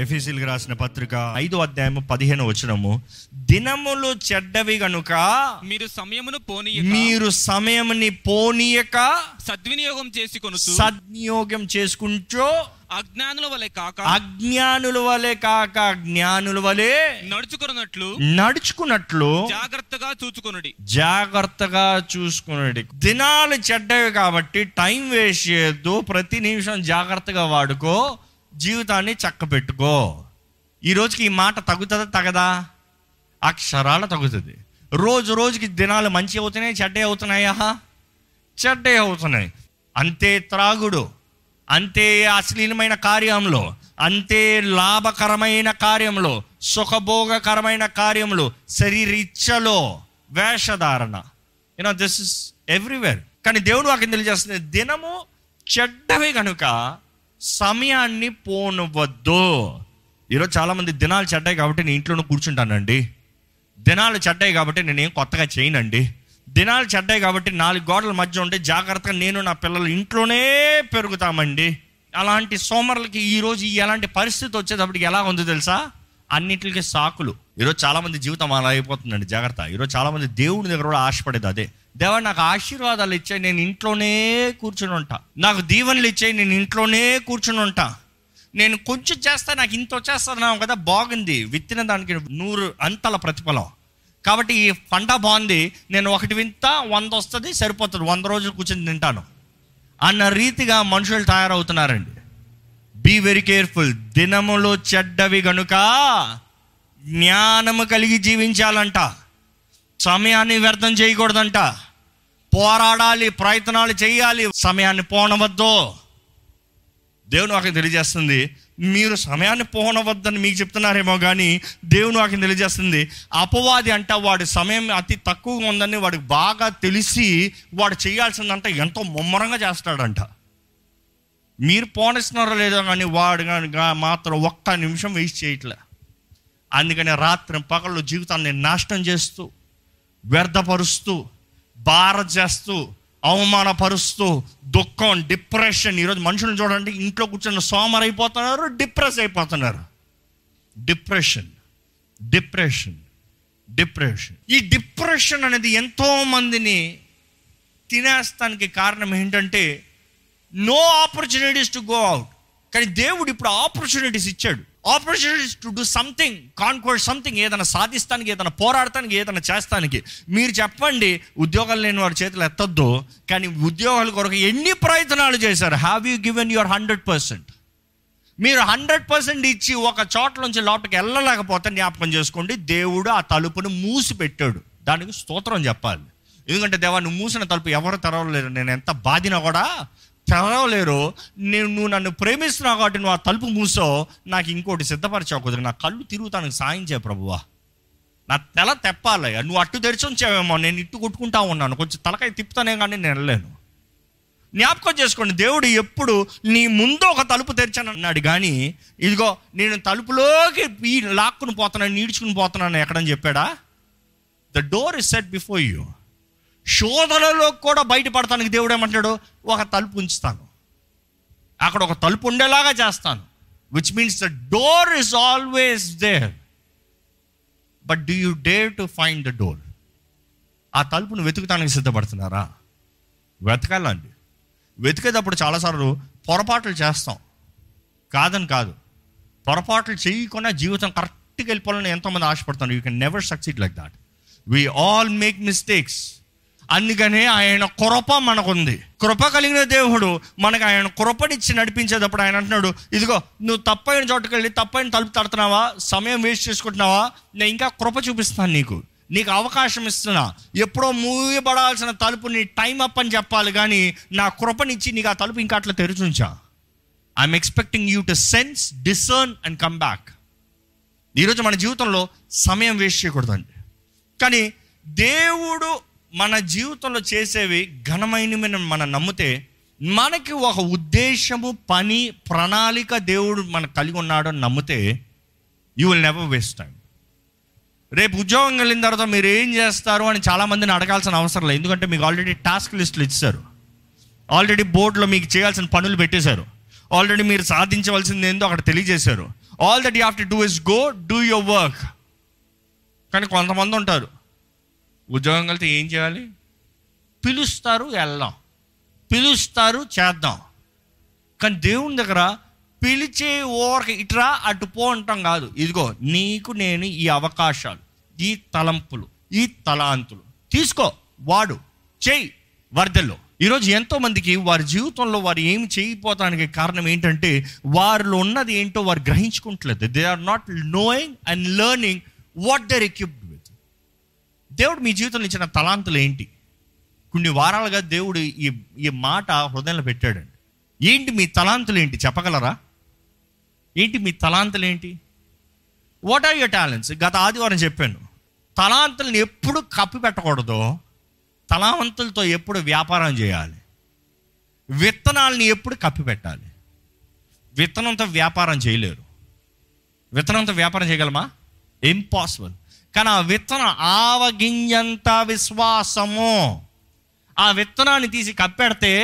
ఎఫీసీలకు రాసిన పత్రిక ఐదో అధ్యాయము పదిహేను వచనము దినములు చెడ్డవి గనుక మీరు సమయమును పోనీ మీరు సమయంని పోనీయక సద్వినియోగం చేసి కొనుచు. సద్వినియోగం చేసుకుంటూ అజ్ఞానుల వలె కాక. అజ్ఞానుల వలె కాక జ్ఞానుల వలె నడుచుకున్నట్లు నడుచుకున్నట్లు జాగ్రత్తగా చూచుకొనుడి. జాగ్రత్తగా చూసుకునేది దినాలు చెడ్డవి కాబట్టి టైం వేస్ట్ చేయొద్దు. ప్రతి నిమిషం జాగ్రత్తగా వాడుకో. జీవితాన్ని చక్క పెట్టుకో ఈ రోజుకి ఈ మాట తగ్గుతుందా తగదా? అక్షరాల తగ్గుతుంది రోజు రోజుకి దినాలు మంచి అవుతున్నాయి చెడ్డే అవుతున్నాయా చెడ్డే అవుతున్నాయి. అంతే త్రాగుడు అంతే అశ్లీలమైన కార్యంలో అంతే లాభకరమైన కార్యంలో సుఖభోగకరమైన కార్యంలో శరీరిచ్చలో వేషధారణ. యూనో దిస్ ఇస్ ఎవ్రీవేర్ కానీ దేవుడు వాకి తెలియజేస్తుంది దినము చెడ్డవి కనుక సమయాన్ని పోనివ్వద్దు. ఈరోజు చాలామంది దినాలు చెడ్డాయి కాబట్టి నేను ఇంట్లోనే కూర్చుంటానండి. దినాలు చెడ్డాయి కాబట్టి నేనేం కొత్తగా చేయనండి. దినాలు చెడ్డాయి కాబట్టి నాలుగు గోడల మధ్య ఉంటే జాగ్రత్తగా నేను నా పిల్లలు ఇంట్లోనే పెరుగుతామండి. అలాంటి సోమరులకి ఈరోజు ఈ ఎలాంటి పరిస్థితి వచ్చేటప్పటికి ఎలా ఉంది తెలుసా? అన్నిటికీ సాకులు. ఈరోజు చాలామంది జీవితం అలా అయిపోతుందండి జాగ్రత్త. ఈరోజు చాలామంది దేవుడి దగ్గర కూడా ఆశపడేది అదే. దేవా నాకు ఆశీర్వాదాలు ఇచ్చాయి నేను ఇంట్లోనే కూర్చుని ఉంటా. నాకు దీవెనలు ఇచ్చాయి నేను ఇంట్లోనే కూర్చుని ఉంటా. నేను కొంచెం చేస్తా నాకు ఇంత వచ్చేస్తున్నావు కదా బాగుంది. విత్తిన దానికి నూరు అంతల ప్రతిఫలం. కాబట్టి ఈ పంట బాగుంది నేను ఒకటి వింత వంద వస్తుంది సరిపోతుంది. వంద రోజులు కూర్చొని తింటాను. అన్న రీతిగా మనుషులు తయారవుతున్నారండి. బీ వెరీ కేర్ఫుల్ దినములు చెడ్డవి గనుక జ్ఞానము కలిగి జీవించాలంట. సమయాన్ని వ్యర్థం చేయకూడదంట. పోరాడాలి ప్రయత్నాలు చేయాలి. సమయాన్ని పోనవద్దు. దేవుని వాక్యం తెలియజేస్తుంది. మీరు సమయాన్ని పోనవద్దని మీకు చెప్తున్నారేమో కానీ దేవుని వాక్యం తెలియజేస్తుంది. అపవాది అంట వాడి సమయం అతి తక్కువగా ఉందని వాడికి బాగా తెలిసి వాడు చేయాల్సిందంట ఎంతో ముమ్మరంగా చేస్తాడంట. మీరు పోనిస్తున్నారో లేదో కానీ వాడు కానీ మాత్రం ఒక్క నిమిషం వేస్ట్ చేయట్లే. అందుకని రాత్రి పగళ్ళు జీవితాన్ని నాశనం చేస్తూ వ్యర్థపరుస్తూ బార చేస్తూ అవమానపరుస్తూ దుఃఖం డిప్రెషన్ ఈరోజు మనుషులను చూడండి ఇంట్లో కూర్చొని సోమర్ అయిపోతున్నారు డిప్రెస్ అయిపోతున్నారు. Depression depression depression. ఈ డిప్రెషన్ అనేది ఎంతో మందిని తినేస్తానికి కారణం ఏంటంటే no opportunities to go out కానీ దేవుడు ఇప్పుడు ఆపర్చునిటీస్ ఇచ్చాడు. Opportunities to do something conquer something ఏదైనా సాధిస్తానికి ఏదైనా పోరాడటానికి ఏదైనా చేస్తానికి. మీరు చెప్పండి ఉద్యోగాలు లేని వారి చేతులు ఎత్తొద్దు కానీ ఉద్యోగాల కొరకు ఎన్ని ప్రయత్నాలు చేశారు? Have you given your hundred percent మీరు హండ్రెడ్ పర్సెంట్ ఇచ్చి ఒక చోట్ల నుంచి లోపలికి వెళ్ళలేకపోతే జ్ఞాపకం చేసుకోండి దేవుడు ఆ తలుపును మూసి పెట్టాడు దానికి స్తోత్రం చెప్పాలి. ఎందుకంటే దేవా నువ్వు మూసిన తలుపు ఎవరు తెరవలేరు? నేను ఎంత బాధినా కూడా తెరవలేరు. నేను నువ్వు నన్ను ప్రేమిస్తున్నావు కాబట్టి నువ్వు ఆ తలుపు మూసో. నాకు ఇంకోటి సిద్ధపరిచావు కుదిరి. నా కళ్ళు తిరుగుతానికి సాయం చేయ ప్రభువా. నా తల తెప్పాలయ్యా నువ్వు అట్టు తెరిచి ఉంచావేమో. నేను ఇట్టు కొట్టుకుంటా ఉన్నాను. కొంచెం తలకాయ తిప్పుతానే కానీ నేను వెళ్ళలేను. జ్ఞాపకం చేసుకోండి. దేవుడు ఎప్పుడు నీ ముందు ఒక తలుపు తెరిచాను అన్నాడు కానీ ఇదిగో నేను తలుపులోకి ఈ లాక్కుని పోతున్నాను నీడ్చుకుని పోతున్నాను ఎక్కడని చెప్పాడా? The door is set before you శోధనలో కూడా బయటపడతానికి దేవుడు ఏమంటాడు? ఒక తలుపు ఉంచుతాను. అక్కడ ఒక తలుపు ఉండేలాగా చేస్తాను. Which means the door is always there but do you dare to find the door ఆ తలుపును వెతుకుతానికి సిద్ధపడుతున్నారా? వెతకాలండి. వెతికేటప్పుడు చాలాసార్లు పొరపాట్లు చేస్తాం. కాదని కాదు. పొరపాట్లు చేయకుండా జీవితం కరెక్ట్గా వెళ్ళిపోవాలని ఎంతోమంది ఆశపడుతున్నారు. You can never succeed like that we all make mistakes అందుకనే ఆయన కృప మనకుంది. కృప కలిగిన దేవుడు మనకు ఆయన కృపనిచ్చి నడిపించేటప్పుడు ఆయన అంటున్నాడు ఇదిగో నువ్వు తప్పైన చోటుకు వెళ్ళి తప్పైన తలుపు తడుతున్నావా సమయం వేస్ట్ చేసుకుంటున్నావా నేను ఇంకా కృప చూపిస్తాను నీకు. నీకు అవకాశం ఇస్తున్నా. ఎప్పుడో మూయబడాల్సిన తలుపు నీ టైం అప్ అని చెప్పాలి కానీ నా కృపనిచ్చి నీకు ఆ తలుపు ఇంకా అట్లా తెరుచుంచా I'm expecting you to sense discern and come back ఈరోజు మన జీవితంలో సమయం వేస్ట్ చేయకూడదండి. కానీ దేవుడు మన జీవితంలో చేసేవి ఘనమైనవి మనం నమ్మితే మనకి ఒక ఉద్దేశము పని ప్రణాళిక దేవుడు మనకు కలిగి ఉన్నాడు అని నమ్మితే you will never waste time రేపు ఉద్యోగం వెళ్ళిన తర్వాత మీరు ఏం చేస్తారు అని చాలామందిని అడగాల్సిన అవసరం లేదు. ఎందుకంటే మీకు ఆల్రెడీ టాస్క్ లిస్టులు ఇచ్చారు. ఆల్రెడీ బోర్డులో మీకు చేయాల్సిన పనులు పెట్టేశారు. ఆల్రెడీ మీరు సాధించవలసింది ఏందో అక్కడ తెలియజేశారు. All that you have to do is go do your work కానీ కొంతమంది ఉంటారు. ఉద్యోగం కలిగితే ఏం చేయాలి? పిలుస్తారు వెళ్దాం పిలుస్తారు చేద్దాం. కానీ దేవుని దగ్గర పిలిచే ఓరక ఇట్రా అటు పో అంటాం కాదు. ఇదిగో నీకు నేను ఈ అవకాశాలు ఈ తలంపులు ఈ తలాంతులు. తీసుకో వాడు చెయ్యి వరదల్లో ఈరోజు ఎంతో మందికి వారి జీవితంలో వారు ఏమి చేయకపోతానికి కారణం ఏంటంటే వారిలో ఉన్నది ఏంటో వారు గ్రహించుకుంటలేదు. They are not knowing and learning what they're equipped దేవుడు మీ జీవితంలో ఇచ్చిన తలాంతులు ఏంటి? కొన్ని వారాలుగా దేవుడు ఈ ఈ మాట హృదయంలో పెట్టాడండి. ఏంటి మీ తలాంతులు ఏంటి? చెప్పగలరా? ఏంటి మీ తలాంతులు ఏంటి? వాట్ ఆర్ యువర్ టాలెంట్స్ గత ఆదివారం చెప్పాను. తలాంతులను ఎప్పుడు కప్పి పెట్టకూడదు. తలాంతులతో ఎప్పుడు వ్యాపారం చేయాలి. విత్తనాలని ఎప్పుడు కప్పి పెట్టాలి. విత్తనంతో వ్యాపారం చేయలేరు. విత్తనంతో వ్యాపారం చేయగలమా? ఇంపాసిబుల్ కానీ ఆ విత్తనం ఆవగింజంత విశ్వాసము. ఆ విత్తనాన్ని తీసి కప్పెడితే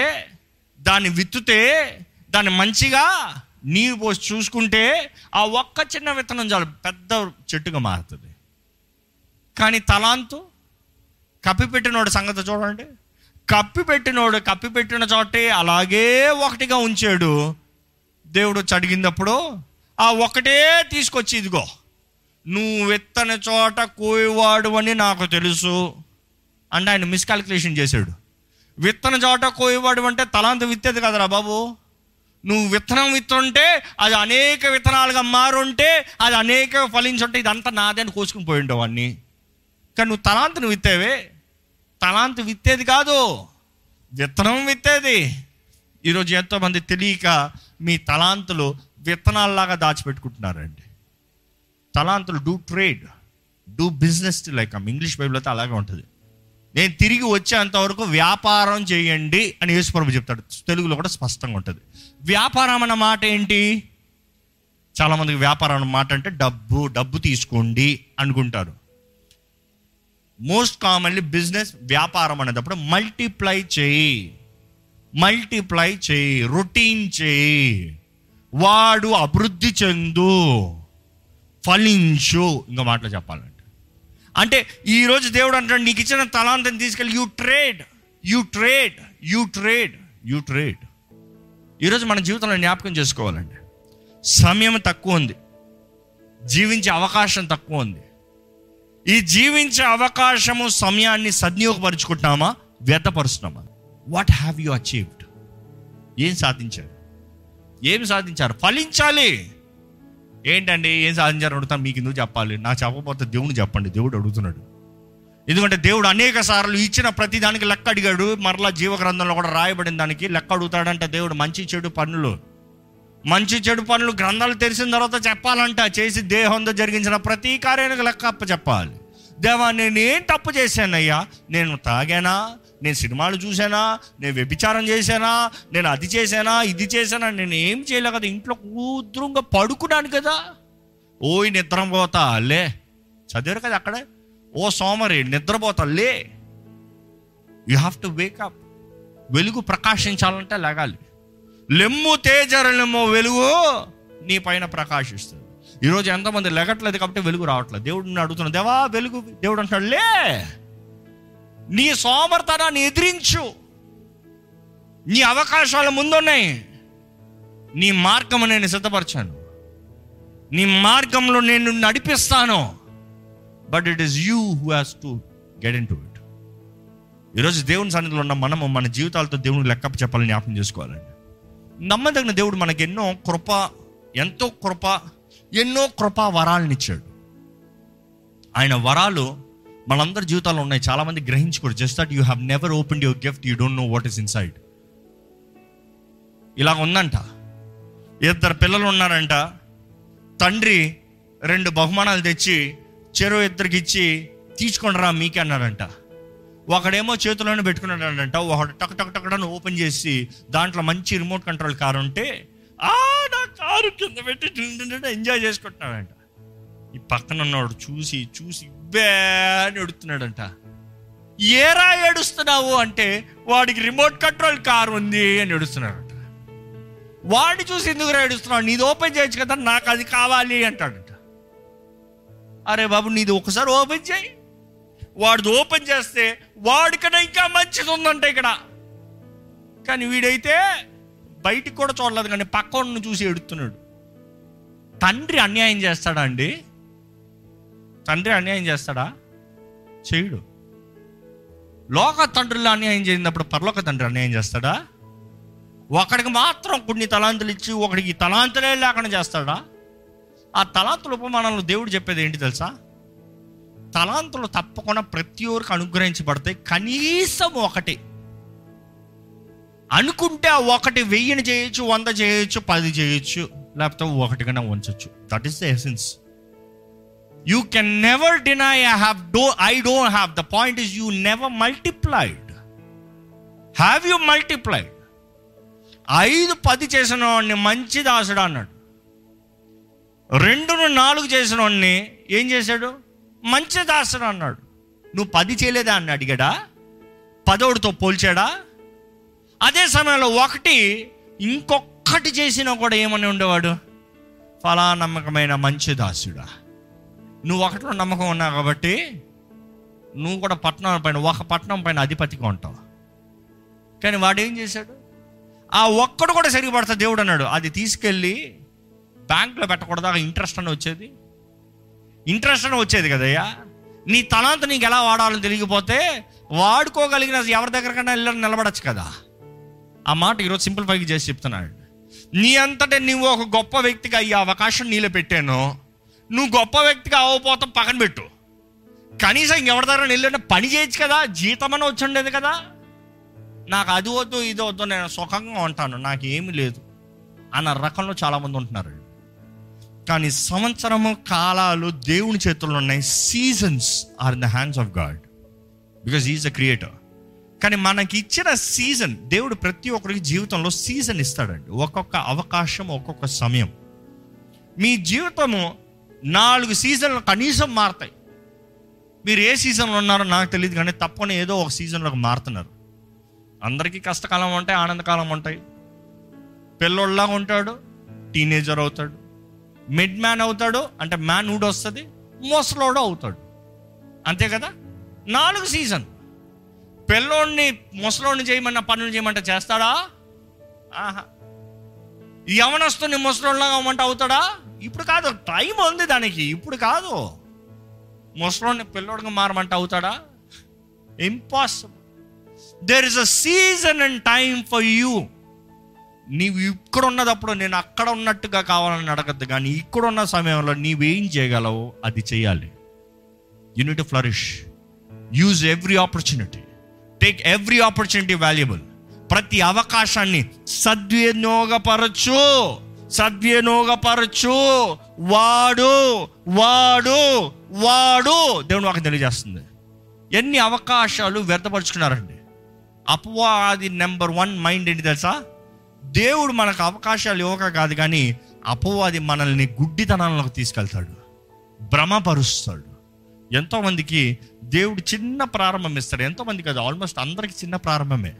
దాన్ని విత్తుతే దాన్ని మంచిగా నీరు పోసి చూసుకుంటే ఆ ఒక్క చిన్న విత్తనం చాలు పెద్ద చెట్టుగా మారుతుంది. కానీ తలాంతు కప్పిపెట్టినోడు సంగతి చూడండి. కప్పిపెట్టినోడు కప్పిపెట్టిన చోటే అలాగే ఒకటిగా ఉంచాడు. దేవుడు చడిగినప్పుడు ఆ ఒకటే తీసుకొచ్చి ఇదిగో నువ్వు విత్తన చోట కోయవాడు అని నాకు తెలుసు అంటే ఆయన మిస్కాల్కులేషన్ చేశాడు. విత్తన చోట కోయవాడు అంటే తలాంత విత్తేది కదరా బాబు. నువ్వు విత్తనం విత్తుంటే అది అనేక విత్తనాలుగా మారుంటే అది అనేక ఫలించుంటే ఇదంతా నాదే అని కోసుకుని పోయి ఉండేవాడిని అన్నీ. కానీ నువ్వు తలాంతను విత్తేవే? తలాంత విత్తేది కాదు. విత్తనం విత్తేది. ఈరోజు ఎంతోమంది తెలియక మీ తలాంతులు విత్తనాల్లాగా దాచిపెట్టుకుంటున్నారండి. తలాంతులు do trade do business like English Bible అయితే అలాగే ఉంటుంది. నేను తిరిగి వచ్చేంత వరకు వ్యాపారం చేయండి అని యేసుప్రభు చెప్తాడు. తెలుగులో కూడా స్పష్టంగా ఉంటుంది. వ్యాపారం అన్న మాట ఏంటి? చాలామందికి వ్యాపారం అన్న మాట అంటే డబ్బు డబ్బు తీసుకోండి అనుకుంటారు. మోస్ట్ కామన్లీ బిజినెస్ వ్యాపారం అనేటప్పుడు మల్టిప్లై చేయి. మల్టిప్లై చేయి రొటీన్ చేయి. వాడు అభివృద్ధి చెందు. ఫలించు ఇంకా మాటలు చెప్పాలంటే. అంటే ఈరోజు దేవుడు అంటాడు నీకు ఇచ్చిన తలాంతని తీసుకెళ్ళి you trade you trade you trade you trade ఈరోజు మన జీవితంలో జ్ఞాపకం చేసుకోవాలండి. సమయం తక్కువ ఉంది. జీవించే అవకాశం తక్కువ ఉంది. ఈ జీవించే అవకాశము సమయాన్ని సద్వినియోగపరుచుకుంటున్నామా? వ్యర్థపరుస్తున్నామా? వాట్ హ్యావ్ యూ అచీవ్డ్ ఏం సాధించారు? ఏం సాధించారు? ఫలించాలి. ఏంటండి? ఏం సాధించారు అడుగుతాను మీకు ఎందుకు చెప్పాలి? నా చెప్పకపోతే దేవుని చెప్పండి దేవుడు అడుగుతున్నాడు. ఎందుకంటే దేవుడు అనేక సార్లు ఇచ్చిన ప్రతి దానికి లెక్క అడిగాడు. మరలా జీవ గ్రంథంలో కూడా రాయబడిన దానికి లెక్క అడుగుతాడంటే దేవుడు. మంచి చెడు పనులు. మంచి చెడు పనులు గ్రంథాలు తెరిచిన తర్వాత చెప్పాలంట. చేసి దేహంతో జరిగించిన ప్రతి కార్యానికి లెక్క అప్ప చెప్పాలి దేవా నేను ఏం తప్పు చేశానయ్యా? నేను తాగానా? నేను సినిమాలు చూసానా నేను వ్యభిచారం చేశానా నేను అది చేశానా ఇది చేశానా నేను ఏం చేయలే కదా ఇంట్లో కూతురుగా పడుకున్నాను కదా. ఓయ్ నిద్రపోతా లే. చదివారు కదా అక్కడే? ఓ సోమరి నిద్రపోతా లే. యు హ్యావ్ టు వేకప్ వెలుగు ప్రకాశించాలంటే లగాలి. లెమ్ము తేజరలెమ్మో వెలుగు నీ పైన ప్రకాశిస్తుంది. ఈరోజు ఎంతమంది లెగట్లేదు కాబట్టి వెలుగు రావట్లేదు. దేవుడిని అడుగుతున్నాడు దేవా వెలుగు. దేవుడు అంటాడు లే. నీ సోమర్తనాన్ని ఎదిరించు. నీ అవకాశాలు ముందున్నాయి. నీ మార్గము నేను సిద్ధపరచాను. నీ మార్గంలో నేను నడిపిస్తాను. But it is you who has to get into it ఈరోజు దేవుని సన్నిధిలో ఉన్న మనము మన జీవితాలతో దేవుని లెక్క చెప్పాలని జ్ఞాపకం చేసుకోవాలండి. నమ్మదగిన దేవుడు మనకి ఎన్నో కృప ఎంతో కృప ఎన్నో కృపా వరాలను ఇచ్చాడు. ఆయన వరాలు మనందరి జీవితాల్లో ఉన్నాయి. చాలామంది గ్రహించుకోరు. Just that you have never open your gift you don't know what is inside ఇలా ఉందంట. ఇద్దరు పిల్లలు ఉన్నారంట. తండ్రి రెండు బహుమానాలు తెచ్చి చెరువు ఇద్దరికి ఇచ్చి తీసుకుంటారా మీకే అన్నాడంట. ఒకడేమో చేతిలోనే పెట్టుకున్నాడంట. ఒకడు టక్ టక్ టక్కడని ఓపెన్ చేసి దాంట్లో మంచి రిమోట్ కంట్రోల్ కారు ఉంటే ఆ నా కారు కింద పెట్టి ఎంజాయ్ చేసుకుంటున్నాడంట. ఈ పక్కన ఉన్నవాడు చూసి చూసి బే అని ఎడుతున్నాడంట ఏరా ఏడుస్తున్నావు అంటే వాడికి రిమోట్ కంట్రోల్ కారు ఉంది అని ఎడుస్తున్నాడంట వాడిని చూసి ఎందుకు ఏడుస్తున్నావు? నీది ఓపెన్ చేయొచ్చు కదా నాకు అది కావాలి అంటాడంట. అరే బాబు నీది ఒకసారి ఓపెన్ చేయి. వాడిది ఓపెన్ చేస్తే వాడికన్నా ఇంకా మంచిది ఉందంట ఇక్కడ. కానీ వీడైతే బయటికి కూడా చూడలేదు కానీ పక్కను చూసి ఎడుతున్నాడు తండ్రి అన్యాయం చేస్తాడా అండి? తండ్రి అన్యాయం చేస్తాడా? చేయడు. లోక తండ్రులు అన్యాయం చేసినప్పుడు పరలోక తండ్రి అన్యాయం చేస్తాడా? ఒకడికి మాత్రం కొన్ని తలాంతులు ఇచ్చి ఒకడికి తలాంతులే లేకుండా చేస్తాడా? ఆ తలాంతుల ఉపమానంలో దేవుడు చెప్పేది ఏంటి తెలుసా? తలాంతులు తప్పకుండా ప్రతి ఒక్కరికి అనుగ్రహించబడతాయి. కనీసం ఒకటి. అనుకుంటే ఆ ఒకటి వెయ్యిని చేయొచ్చు వంద చేయొచ్చు పది చేయొచ్చు లేకపోతే ఒకటి కన్నా ఉంచవచ్చు that is the essence you can never deny I have do I don't have the point is you never multiplied have you multiplied ఐదు పది చేసిన వాడిని మంచి దాసుడు అన్నాడు. రెండును నాలుగు చేసిన వాడిని ఏం చేశాడు? మంచి దాసుడు అన్నాడు. నువ్వు పది చేయలేదా అని అడిగాడా? పదోడితో పోల్చాడా? అదే సమయంలో ఒకటి ఇంకొకటి చేసినా కూడా ఏమని ఉండేవాడు? ఫలా నమ్మకమైన మంచి దాసుడా. నువ్వు ఒకటిలో నమ్మకం ఉన్నావు కాబట్టి నువ్వు కూడా పట్టణం పైన ఒక పట్టణం పైన అధిపతిగా ఉంటావు. కానీ వాడు ఏం చేశాడు? ఆ ఒక్కడు కూడా సరిపడతా దేవుడు అన్నాడు. అది తీసుకెళ్ళి బ్యాంకులో పెట్టకూడదా ఇంట్రెస్ట్ అని వచ్చేది. ఇంట్రెస్ట్ అని వచ్చేది కదయ్యా. నీ తలాంత నీకు ఎలా వాడాలని తెలియకపోతే వాడుకోగలిగిన ఎవరి దగ్గరకైనా వెళ్ళి నిలబడచ్చు కదా. ఆ మాట ఈరోజు సింప్లిఫై చేసి చెప్తున్నాడు. నీ అంతటే నువ్వు ఒక గొప్ప వ్యక్తిగా అయ్యే అవకాశం నీలో పెట్టాను. నువ్వు గొప్ప వ్యక్తిగా అవ్వకపోతే పక్కన పెట్టు. కనీసం ఇంకెవరి దగ్గర వెళ్ళిన పని చేయొచ్చు కదా జీతమని వచ్చుండేది కదా. నాకు అది వద్దు ఇది వద్దు నేను సుఖంగా ఉంటాను నాకు ఏమీ లేదు అన్న రకంలో చాలామంది ఉంటున్నారు. కానీ సంవత్సరము కాలాలు దేవుని చేతుల్లో ఉన్నాయి. Seasons are in the hands of God because is the creator కానీ మనకి ఇచ్చిన సీజన్ దేవుడు ప్రతి ఒక్కరికి జీవితంలో సీజన్ ఇస్తాడండి. ఒక్కొక్క అవకాశం ఒక్కొక్క సమయం. మీ జీవితము నాలుగు సీజన్లు కనీసం మారుతాయి. మీరు ఏ సీజన్లో ఉన్నారో నాకు తెలియదు కానీ తప్పని ఏదో ఒక సీజన్లోకి మారుతున్నారు. అందరికీ కష్టకాలం ఉంటాయి ఆనందకాలం ఉంటాయి. పిల్లోళ్ళలాగా ఉంటాడు టీనేజర్ అవుతాడు మిడ్ మ్యాన్ అవుతాడు అంటే మ్యాన్ ఊడ్ వస్తుంది ముసలోడు అవుతాడు. అంతే కదా? నాలుగు సీజన్. పిల్లోడిని ముసలోడిని చేయమన్న పనులు చేయమంటే చేస్తాడా? ఆహా. యవనస్తుని ముసలోళ్ళగా అవ్వమంటే అవుతాడా? ఇప్పుడు కాదు టైం ఉంది దానికి. ఇప్పుడు కాదు. ముసలోడిని పిల్లోడిగా మారమంటే అవుతాడా? Impossible there is a season and time for you నీవు ఇక్కడ ఉన్నదప్పుడు నేను అక్కడ ఉన్నట్టుగా కావాలని అడగద్దు కానీ ఇక్కడ ఉన్న సమయంలో నీవేం చేయగలవు? అది చేయాలి. Unit flourish use every opportunity take every opportunity valuable ప్రతి అవకాశాన్ని సద్వినియోగపరచు. సద్వినియోగపరచు వాడు వాడు వాడు దేవుని వాకి తెలియజేస్తుంది. ఎన్ని అవకాశాలు వ్యర్థపరుచుకున్నారండి. అపవాది నెంబర్ వన్ మైండ్ ఏంటి తెలుసా? దేవుడు మనకు అవకాశాలు ఇవ్వక కాదు కానీ అపవాది మనల్ని గుడ్డితనంలోకి తీసుకెళ్తాడు. భ్రమపరుస్తాడు. ఎంతోమందికి దేవుడు చిన్న ప్రారంభం ఇస్తాడు. ఎంతోమంది కాదు ఆల్మోస్ట్ అందరికి చిన్న ప్రారంభమే.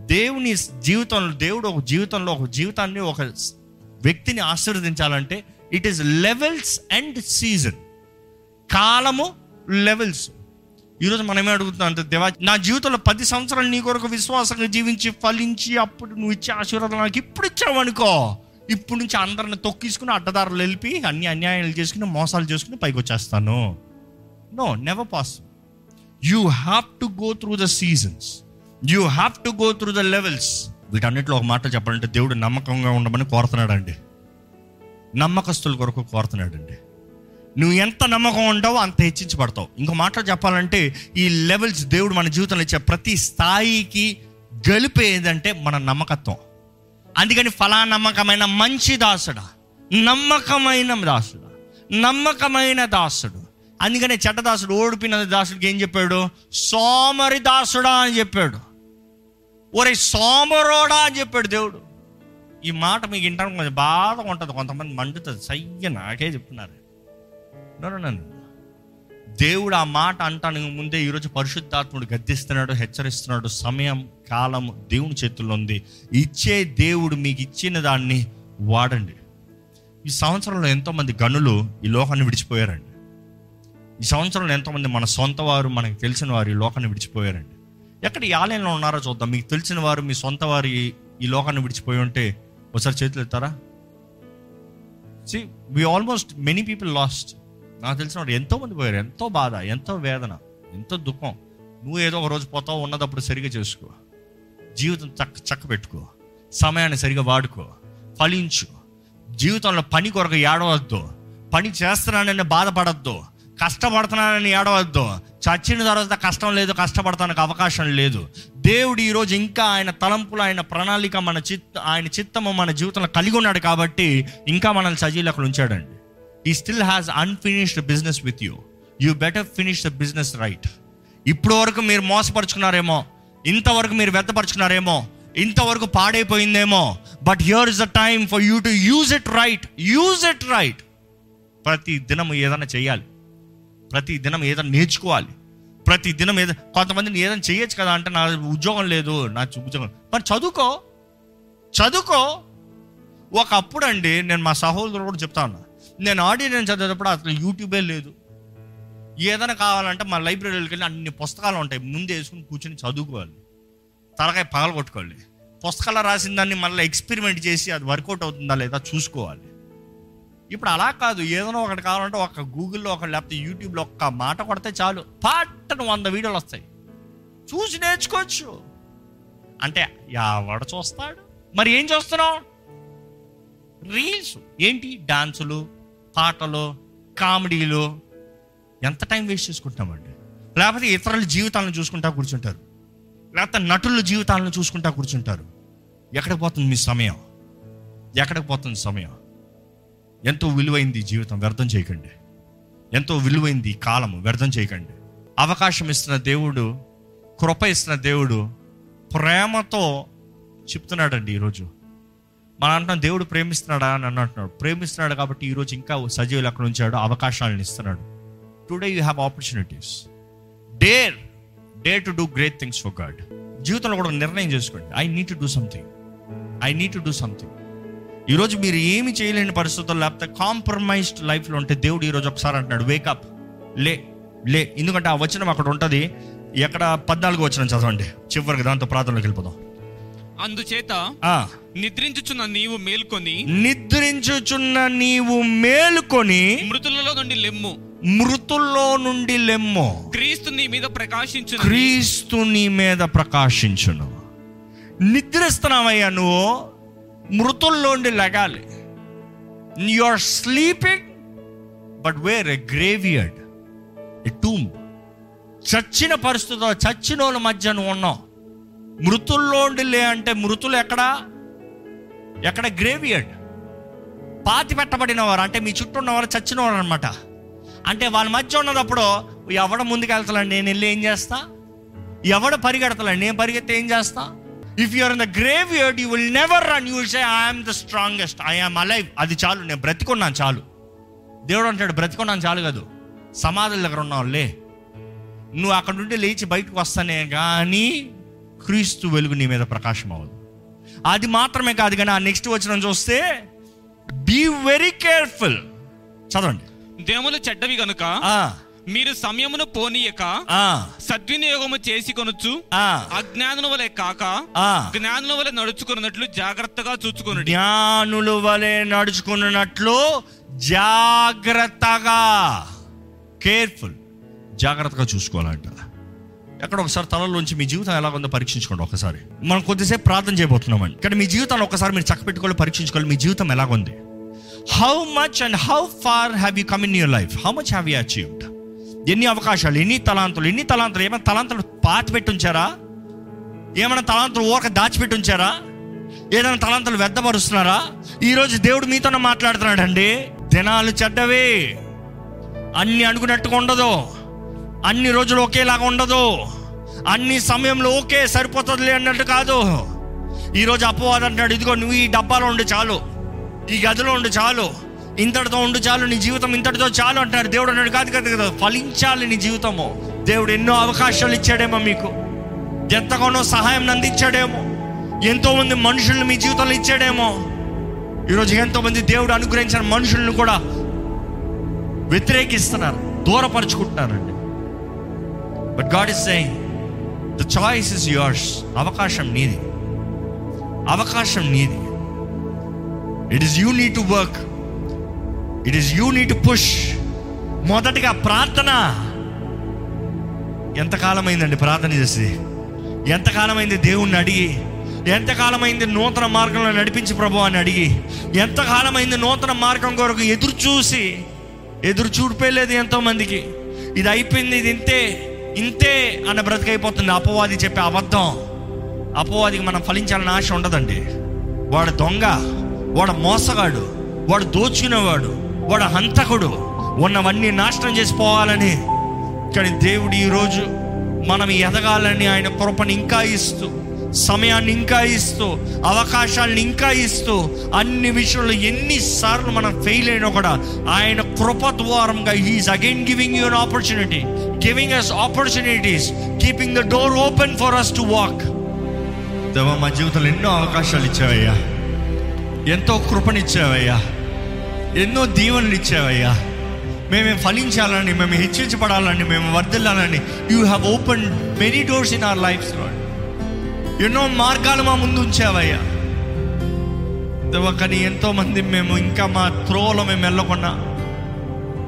దేవుని జీవితంలో దేవుడు ఒక జీవితంలో ఒక జీవితాన్ని ఒక వ్యక్తిని ఆశీర్వదించాలంటే it is levels and season కాలము లెవెల్స్ ఈరోజు మనం ఏమి అడుగుతున్నాం అంటే దేవా నా జీవితంలో పది సంవత్సరాలు నీ కొరకు విశ్వాసంగా జీవించి ఫలించి అప్పుడు నువ్వు ఇచ్చే ఆశీర్వాదం నాకు ఇప్పుడు ఇచ్చావు అనుకో ఇప్పుడు నుంచి అందరిని తొక్కిసుకుని అడ్డదారులు వెళ్ళి అన్ని అన్యాయాలు చేసుకుని మోసాలు చేసుకుని పైకి వచ్చేస్తాను. No never pass you have to go through the seasons you have to go through the levels వీటన్నిటిలో ఒక మాట చెప్పాలంటే దేవుడు నమ్మకంగా ఉండమని కోరుతున్నాడండి. నమ్మకస్తుల కొరకు కోరుతున్నాడండి. నువ్వు ఎంత నమ్మకం ఉంటావో అంత హెచ్చించబడతావు. ఇంకో మాట చెప్పాలంటే ఈ లెవెల్స్ దేవుడు మన జీవితంలో ఇచ్చే ప్రతి స్థాయికి గెలిపేదంటే మన నమ్మకత్వం. అందుకని ఫలా నమ్మకమైన మంచి దాసుడా నమ్మకమైన దాసుడా నమ్మకమైన దాసుడు. అందుకనే చెడ్డదాసుడు ఓడిపోయిన దాసుడికి ఏం చెప్పాడు? సోమరి దాసుడా అని చెప్పాడు. ఒరే సోమరోడా అని చెప్పాడు దేవుడు. ఈ మాట మీకు వింటానికి కొంచెం బాధగా ఉంటుంది. కొంతమంది మండుతుంది. సయ్య నాకే చెప్తున్నారు. నన్ను దేవుడు ఆ మాట అంటానికి ముందే ఈరోజు పరిశుద్ధాత్ముడు గద్దిస్తున్నాడు హెచ్చరిస్తున్నాడు. సమయం కాలం దేవుని చేతుల్లో ఉంది. ఇచ్చే దేవుడు మీకు ఇచ్చిన దాన్ని వాడండి. ఈ సంవత్సరంలో ఎంతోమంది గనులు ఈ లోకాన్ని విడిచిపోయారండి. ఈ సంవత్సరంలో ఎంతోమంది మన సొంత వారు మనకు తెలిసిన వారు ఈ లోకాన్ని విడిచిపోయారండి. ఎక్కడ ఈ ఆలయంలో ఉన్నారో చూద్దాం. మీకు తెలిసిన వారు మీ సొంత వారి ఈ- ఈ లోకాన్ని విడిచిపోయి ఉంటే ఒకసారి చేతులు ఎత్తారా? See we almost many people lost నాకు తెలిసిన వాడు ఎంతో మంది పోయారు. ఎంతో బాధ ఎంతో వేదన ఎంతో దుఃఖం. నువ్వు ఏదో ఒక రోజు పోతావు ఉన్నదప్పుడు సరిగా చేసుకో. జీవితం చక్క చక్క పెట్టుకో. సమయాన్ని సరిగా వాడుకో. ఫలించు. జీవితంలో పని కొరకు ఏడవద్దు. పని చేస్తున్నానని బాధపడద్దు. కష్టపడుతున్నానని ఏడవద్దు. చచ్చిన తర్వాత కష్టం లేదు కష్టపడటానికి అవకాశం లేదు. దేవుడు ఈరోజు ఇంకా ఆయన తలంపులు ఆయన ప్రణాళిక మన చిత్త ఆయన చిత్తము మన జీవితంలో కలిగి ఉన్నాడు కాబట్టి ఇంకా మనల్ని సజీలకు ఉంచాడండి. He still has unfinished business with you you better finish the business right ఇప్పుడు వరకు మీరు మోసపరుచుకున్నారేమో ఇంతవరకు మీరు వ్యర్థపరుచుకున్నారేమో ఇంతవరకు పాడైపోయిందేమో but here is the time for you to use it right use it right ప్రతి దినం ఏదైనా చేయాలి. ప్రతి దినం ఏదైనా నేర్చుకోవాలి. ప్రతి దినం ఏదో కొంతమందిని ఏదైనా చేయొచ్చు కదా అంటే నా ఉద్యోగం లేదు నా ఉద్యోగం మరి చదువుకో. చదువుకో. ఒకప్పుడు అండి నేను మా సహోదరుడు కూడా చెప్తా ఉన్నా నేను ఆడియన్స్ చదివేటప్పుడు అసలు యూట్యూబే లేదు. ఏదైనా కావాలంటే మా లైబ్రరీకి వెళ్ళి అన్ని పుస్తకాలు ఉంటాయి ముందే వేసుకుని కూర్చొని చదువుకోవాలి. తలకాయ పగల కొట్టుకోవాలి పుస్తకాలు రాసిన దాన్ని మళ్ళీ ఎక్స్పెరిమెంట్ చేసి అది వర్కౌట్ అవుతుందా లేదా చూసుకోవాలి. ఇప్పుడు అలా కాదు ఏదైనా ఒకటి కావాలంటే ఒక గూగుల్లో ఒక లేకపోతే యూట్యూబ్లో ఒక్క మాట కొడితే చాలు. పాటను వంద వీడియోలు వస్తాయి. చూసి నేర్చుకోవచ్చు. అంటే ఎవడ చూస్తాడు? మరి ఏం చూస్తున్నావు? రీల్స్. ఏంటి? డాన్సులు పాటలు కామెడీలు. ఎంత టైం వేస్ట్ చేసుకుంటామండి లేకపోతే ఇతరుల జీవితాలను చూసుకుంటా కూర్చుంటారు. లేకపోతే నటుల జీవితాలను చూసుకుంటా కూర్చుంటారు. ఎక్కడికి పోతుంది మీ సమయం? ఎక్కడికి పోతుంది సమయం? ఎంతో విలువైంది జీవితం వ్యర్థం చేయకండి. ఎంతో విలువైంది కాలం వ్యర్థం చేయకండి. అవకాశం ఇస్తున్న దేవుడు కృప ఇస్తున్న దేవుడు ప్రేమతో చెప్తున్నాడండి ఈరోజు. మనం అంటున్నాం దేవుడు ప్రేమిస్తున్నాడా? అని అంటున్నాడు. ప్రేమిస్తున్నాడు కాబట్టి ఈరోజు ఇంకా సజీవులు అక్కడ ఉంచాడు అవకాశాలను ఇస్తున్నాడు. Today you have opportunities dare dare to do great things for God జీవితంలో కూడా నిర్ణయం చేసుకోండి. I need to do something I need to do something ఈరోజు మీరు ఏమి చేయలేని పరిస్థితుల్లో లేకపోతే కాంప్రమైజ్డ్ లైఫ్లో ఉంటే దేవుడు ఈరోజు ఒకసారి అంటున్నాడు వేకప్ లే లే. ఎందుకంటే ఆ వచనం అక్కడ ఉంటుంది. ఎక్కడ పద్నాలుగు వచనం చదవండి. చివరికి దాంతో ప్రార్థనలోకి వెళ్ళిపోదాం. అందుచేత ఆ, నిద్రించుచున్న నీవు మేల్కొని నిద్రించుచున్న నీవు మేలుకొని మృతులలో నుండి లెమ్ము. మృతుల్లో నుండి లెమ్ము. క్రీస్తు నీ మీద ప్రకాశించు క్రీస్తు నీ మీద ప్రకాశించును. నిద్రిస్తున్నావయ్యా నువ్వు? మృతుల్లోండి లెగాలి. You are sleeping but where a graveyard a tomb చచ్చిన పరిస్థితిలో చచ్చిన వాళ్ళ మధ్య నువ్వు ఉన్నావు. మృతుల్లోండి లే అంటే మృతులు ఎక్కడా? ఎక్కడ గ్రేవియర్డ్ పాతి పెట్టబడిన వారు అంటే మీ చుట్టూ ఉన్న వారు చచ్చిన వారు అనమాట అంటే వాళ్ళ మధ్య ఉన్నప్పుడు ఎవడ ముందుకు వెళ్తాలండి నేను వెళ్ళి ఏం చేస్తా? ఎవడ పరిగెడతాలండి నేను పరిగెత్తే ఏం చేస్తా? If you're in the graveyard you will never run you say I'm the strongest I'm alive అది చాలు. నేను బ్రతికున్నాను చాలు. దేవుడు అంటాడు బ్రతికున్నాను చాలు కాదు. సమాధుల దగ్గర ఉన్నావులే. నువ్వు అక్కడ నుండి లేచి బయటకు వస్తానే కానీ క్రీస్తు వెలుగు నీ మీద ప్రకాశం అవ్వదు. అది మాత్రమే కాదు కానీ ఆ నెక్స్ట్ వచ్చిన చూస్తే బీ వెరీ కేర్ఫుల్ చదవండి. దేములు చెడ్డవి గనుక ఆ, మీరు సమయమును పోనీయక సద్వినియోగము చేసి కొనుచు ఆ, అజ్ఞానుల వలె కాక ఆ. జ్ఞానుల వలె నడుచుకున్నట్లు జాగ్రత్తగా చూచుకొనుడి. జ్ఞానుల వలె నడుచుకున్నట్లు జాగ్రత్తగా. కేర్ఫుల్. జాగ్రత్తగా చూసుకోవాలంట. ఎక్కడ ఒకసారి తలలోంచి మీ జీవితం ఎలా ఉందో పరీక్షించుకోండి ఒకసారి. మనం కొద్దిసేపు ప్రార్థన చేయబోతున్నామండి. కానీ మీ జీవితాన్ని ఒకసారి మీరు చక్కపెట్టుకోవాలి పరీక్షించుకోవాలి మీ జీవితం ఎలాగుంది? How much and how far have you come in your life how much have you achieved ఎన్ని అవకాశాలు ఎన్ని తలాంతులు ఎన్ని తలాంతులు ఏమైనా తలాంతులు పాతి పెట్టి ఉంచారా ఏమైనా తలాంతులు ఊరక దాచిపెట్టుంచారా ఏదైనా తలాంతులు వ్యర్థపరుస్తున్నారా? ఈరోజు దేవుడు మీతోనే మాట్లాడుతున్నాడండి. దినాలు చెడ్డవే. అన్ని అనుకున్నట్టుగా ఉండదు. అన్ని రోజులు ఒకేలాగా ఉండదు. అన్ని సమయంలో ఓకే సరిపోతుందిలే అన్నట్టు కాదు. ఈరోజు అపవాదం అంటున్నాడు ఇదిగో నువ్వు ఈ డబ్బాలో ఉండి చాలు. ఈ గదిలో ఉండి చాలు. ఇంతటితో ఉండు చాలు నీ జీవితం ఇంతటితో చాలు అంటారు దేవుడు అన్నాడు కాదు కదా కదా ఫలించాలి నీ జీవితము. దేవుడు ఎన్నో అవకాశాలు ఇచ్చాడేమో మీకు. ఎంతగానో సహాయం అందించాడేమో. ఎంతో మంది మనుషులను మీ జీవితంలో ఇచ్చాడేమో. ఈరోజు ఎంతో మంది దేవుడు అనుగ్రహించిన మనుషులను కూడా వ్యతిరేకిస్తున్నారు దూరపరుచుకుంటున్నారండి. But God is saying the choice is yours అవకాశం నీది. అవకాశం నీది. It is you need to work it is you need push మొదటిగా ప్రార్థన. ఎంతకాలమైందండి ప్రార్థన చేసి ఎంతకాలమైంది దేవుణ్ణి అడిగి? ఎంతకాలమైంది నూతన మార్గంలో నడిపించి ప్రభు అని అడిగి? ఎంతకాలమైంది నూతన మార్గం కొరకు ఎదురు చూసి? ఎదురు చూడిపోయలేదు లేదు ఎంతోమందికి. ఇది అయిపోయింది ఇది ఇంతే ఇంతే అన్న బ్రతికైపోతుంది. అపవాది చెప్పే అబద్ధం. అపవాదికి మనం ఫలించాలని ఆశ ఉండదండి. వాడు దొంగ వాడు మోసగాడు వాడు దోచుకునేవాడు వాడు హంతకుడు. ఉన్నవన్నీ నాశనం చేసిపోవాలని కానీ దేవుడు ఈరోజు మనం ఎదగాలని ఆయన కృపను ఇంకా ఇస్తూ సమయాన్ని ఇంకా ఇస్తూ అవకాశాలను ఇంకా ఇస్తూ అన్ని విషయంలో ఎన్నిసార్లు మనం ఫెయిల్ అయినా కూడా ఆయన కృప ద్వారంగా he is again giving you an opportunity giving us opportunities keeping the door open for us to walk దేవా మా జీవితంలో ఎన్నో అవకాశాలు ఇచ్చావయ్యా. ఎంతో కృపనిచ్చావయ్యా ఎన్నో దీవెనలు ఇచ్చావయ్యా. మేము ఫలించాలని మేము హెచ్చించబడాలని మేము వర్దిల్లాలని you have open many doors in our life ఎన్నో మార్గాలు మా ముందు ఉంచావయ్యా. దేవా కానీ ఎంతోమంది మేము ఇంకా మా త్రోవలో మేము వెళ్ళకుండా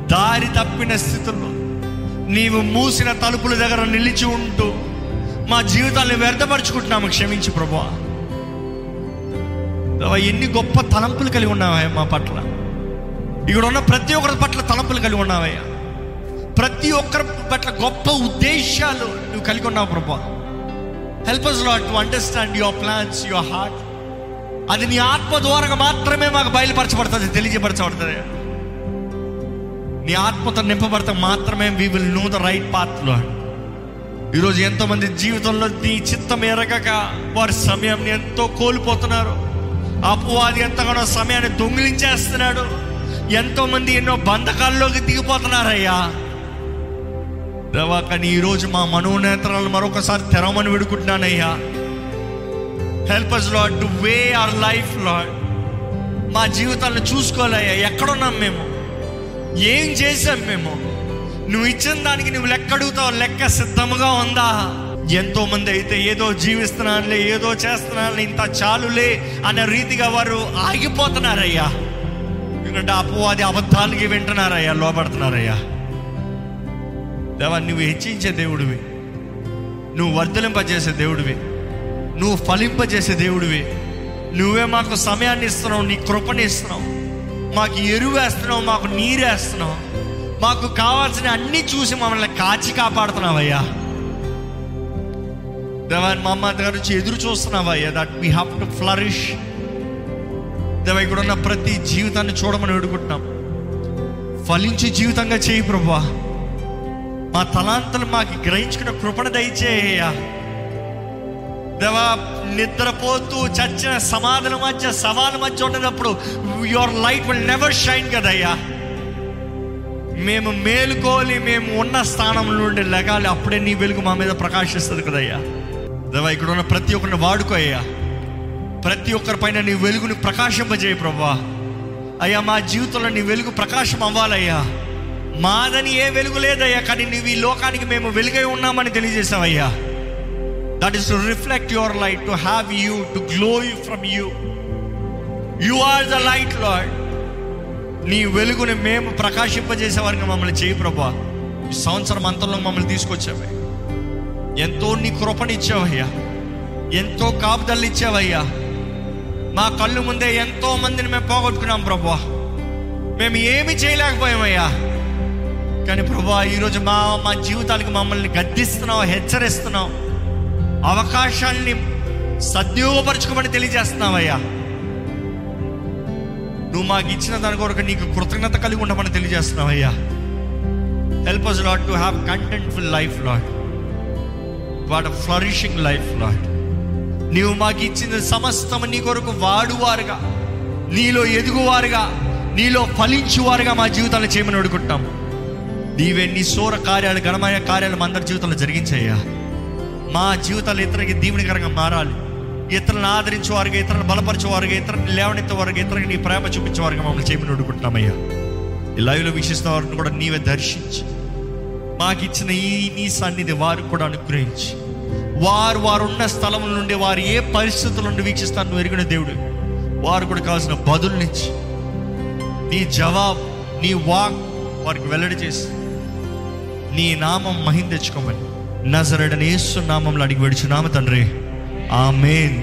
దారి తప్పిన స్థితుల్లో నీవు మూసిన తలుపుల దగ్గర నిలిచి ఉంటూ మా జీవితాన్ని వ్యర్థపరుచుకుంటున్నాము. క్షమించి ప్రభా ఎన్ని గొప్ప తలంపులు కలిగి ఉన్నావయ్యా మా పట్ల. ఇక్కడ ఉన్న ప్రతి ఒక్కరి పట్ల తలంపులు కలిగి ఉన్నావయ్యా. ప్రతి ఒక్కరి పట్ల గొప్ప ఉద్దేశాలు నువ్వు కలిగి ఉన్నావు ప్రభా. Help us Lord to understand your plans your heart అది నీ ఆత్మ ద్వారా మాత్రమే మాకు బయలుపరచబడుతుంది తెలియజపరచబడుతుంది నీ ఆత్మతో నింపబడతా మాత్రమే we will know the right path ఈరోజు ఎంతోమంది జీవితంలో నీ చిత్తం ఎరగక వారి సమయం ఎంతో కోల్పోతున్నారు. అపవాది ఎంతగానో సమయాన్ని దొంగిలించేస్తున్నాడు. ఎంతోమంది ఎన్నో బంధకాల్లోకి దిగిపోతున్నారయ్యా. దేవా కానీ ఈరోజు మా మనోనేత్రాలను మరొకసారి తెరవమని విడుకుంటున్నానయ్యా. Help us Lord to way our life Lord మా జీవితాలను చూసుకోవాలయ్యా. ఎక్కడున్నాం మేము? ఏం చేసాం మేము? నువ్వు ఇచ్చిన దానికి నువ్వు లెక్క అడుగుతావు లెక్క సిద్ధముగా ఉందా? ఎంతో మంది అయితే ఏదో జీవిస్తున్నానులే ఏదో చేస్తున్నానులే ఇంత చాలులే అనే రీతిగా వారు ఆగిపోతున్నారయ్యా. ఎందుకంటే అపవాది అబద్ధాలకి వింటున్నారయ్యా లోపడుతున్నారయ్యా. దేవా నువ్వు హెచ్చించే దేవుడివి. నువ్వు వర్ధలింపజేసే దేవుడివి. నువ్వు ఫలింపజేసే దేవుడివి. నువ్వే మాకు సమయాన్ని ఇస్తున్నావు నీ కృపని ఇస్తున్నావు. మాకు ఎరువు వేస్తున్నావు మాకు నీరు వేస్తున్నావు. మాకు కావాల్సిన అన్ని చూసి మమ్మల్ని కాచి కాపాడుతున్నావయ్యా. దేవా మా అమ్మ దగ్గర నుంచి ఎదురు చూస్తున్నావయ్యా that we have to flourish దేవా ఇక్కడ ఉన్న ప్రతి జీవితాన్ని చూడమని వేడుకుంటున్నాం. ఫలించి జీవితంగా చేయి ప్రభా మా తలాంతలు మాకు గ్రహించుకున్న కృపణ దయచేయ్యా. దేవా నిద్రపోతూ చచ్చిన సమాధుల మధ్య సవాల మధ్య ఉండేటప్పుడు your light will never shine కదయ్యా. మేము మేలుకోలి మేము ఉన్న స్థానం నుండి లెగాలి అప్పుడే నీ వెలుగు మా మీద ప్రకాశిస్తుంది కదయ్యా. దేవా ఇక్కడ ఉన్న ప్రతి ఒక్కరిని వాడుకోయ్యా. ప్రతి ఒక్కరి పైన నీ వెలుగుని ప్రకాశింపజేయ ప్రభా. అయ్యా మా జీవితంలో నీ వెలుగు ప్రకాశం అవ్వాలయ్యా. మాదని ఏ వెలుగు లేదయ్యా కానీ నీవు ఈ లోకానికి మేము వెలుగై ఉన్నామని తెలియజేసావయ్యా that is to reflect your light to have you to glow you from you you are the light Lord నీ వెలుగుని మేము ప్రకాశింపజేసే వారికి మమ్మల్ని చేయి ప్రభా. ఈ సంవత్సరం అంతంలో మమ్మల్ని తీసుకొచ్చావే. ఎంతో నీ కృపనిచ్చావయ్యా ఎంతో కాపుదలు ఇచ్చావయ్యా. మా కళ్ళు ముందే ఎంతో మందిని మేము పోగొట్టుకున్నాం ప్రభా మేము ఏమి చేయలేకపోయామయ్యా. కానీ ప్రభా ఈరోజు మా మా జీవితాలకు మమ్మల్ని గద్దిస్తున్నావు హెచ్చరిస్తున్నావు. అవకాశాన్ని సద్వియోగపరచుకోమని తెలియజేస్తున్నావయ్యా. నువ్వు మాకు ఇచ్చిన దాని కొరకు నీకు కృతజ్ఞత కలిగి ఉండమని తెలియజేస్తున్నావయ్యా. Help us Lord to have contentful life Lord what flourishing life Lord నీవు మాకు ఇచ్చిన సమస్తం నీ కొరకు వాడువారుగా నీలో ఎదుగువారుగా నీలో ఫలించువారుగా మా జీవితాన్ని చేయమని అడుగుంటాము నీవే నీ సోర కార్యాలు ఘనమైన కార్యాలు మా అందరి జీవితంలో జరిగించయ్యా. మా జీవితాలు ఇతరులకి దీవెనకరంగా మారాలి. ఇతరులను ఆదరించేవారుగా ఇతరులను బలపరిచేవారుగా ఇతరులను లేవనెత్తేవారుగా ఇతరులకు నీ ప్రేమ చూపించేవారుగా మమ్మల్ని చేయమని అడుగుంటున్నామయ్యా ఈ లైవ్లో వీక్షిస్తున్న వారిని కూడా నీవే దర్శించి మాకు ఇచ్చిన ఈ నీ సన్నిధి వారికి కూడా అనుగ్రహించి వారు వారు ఉన్న స్థలం నుండి వారు ఏ పరిస్థితుల నుండి వీక్షిస్తారు? నువ్వు ఎరిగిన దేవుడు. వారు కూడా కావాల్సిన బదులునిచ్చి నీ జవాబు నీ వాక్ వారికి వెల్లడి చేసి నీ నామం మహిం తెచ్చుకోమని. నజరడని నామంలో అడిగి విడిచున్నాము తండ్రి. ఆమెన్.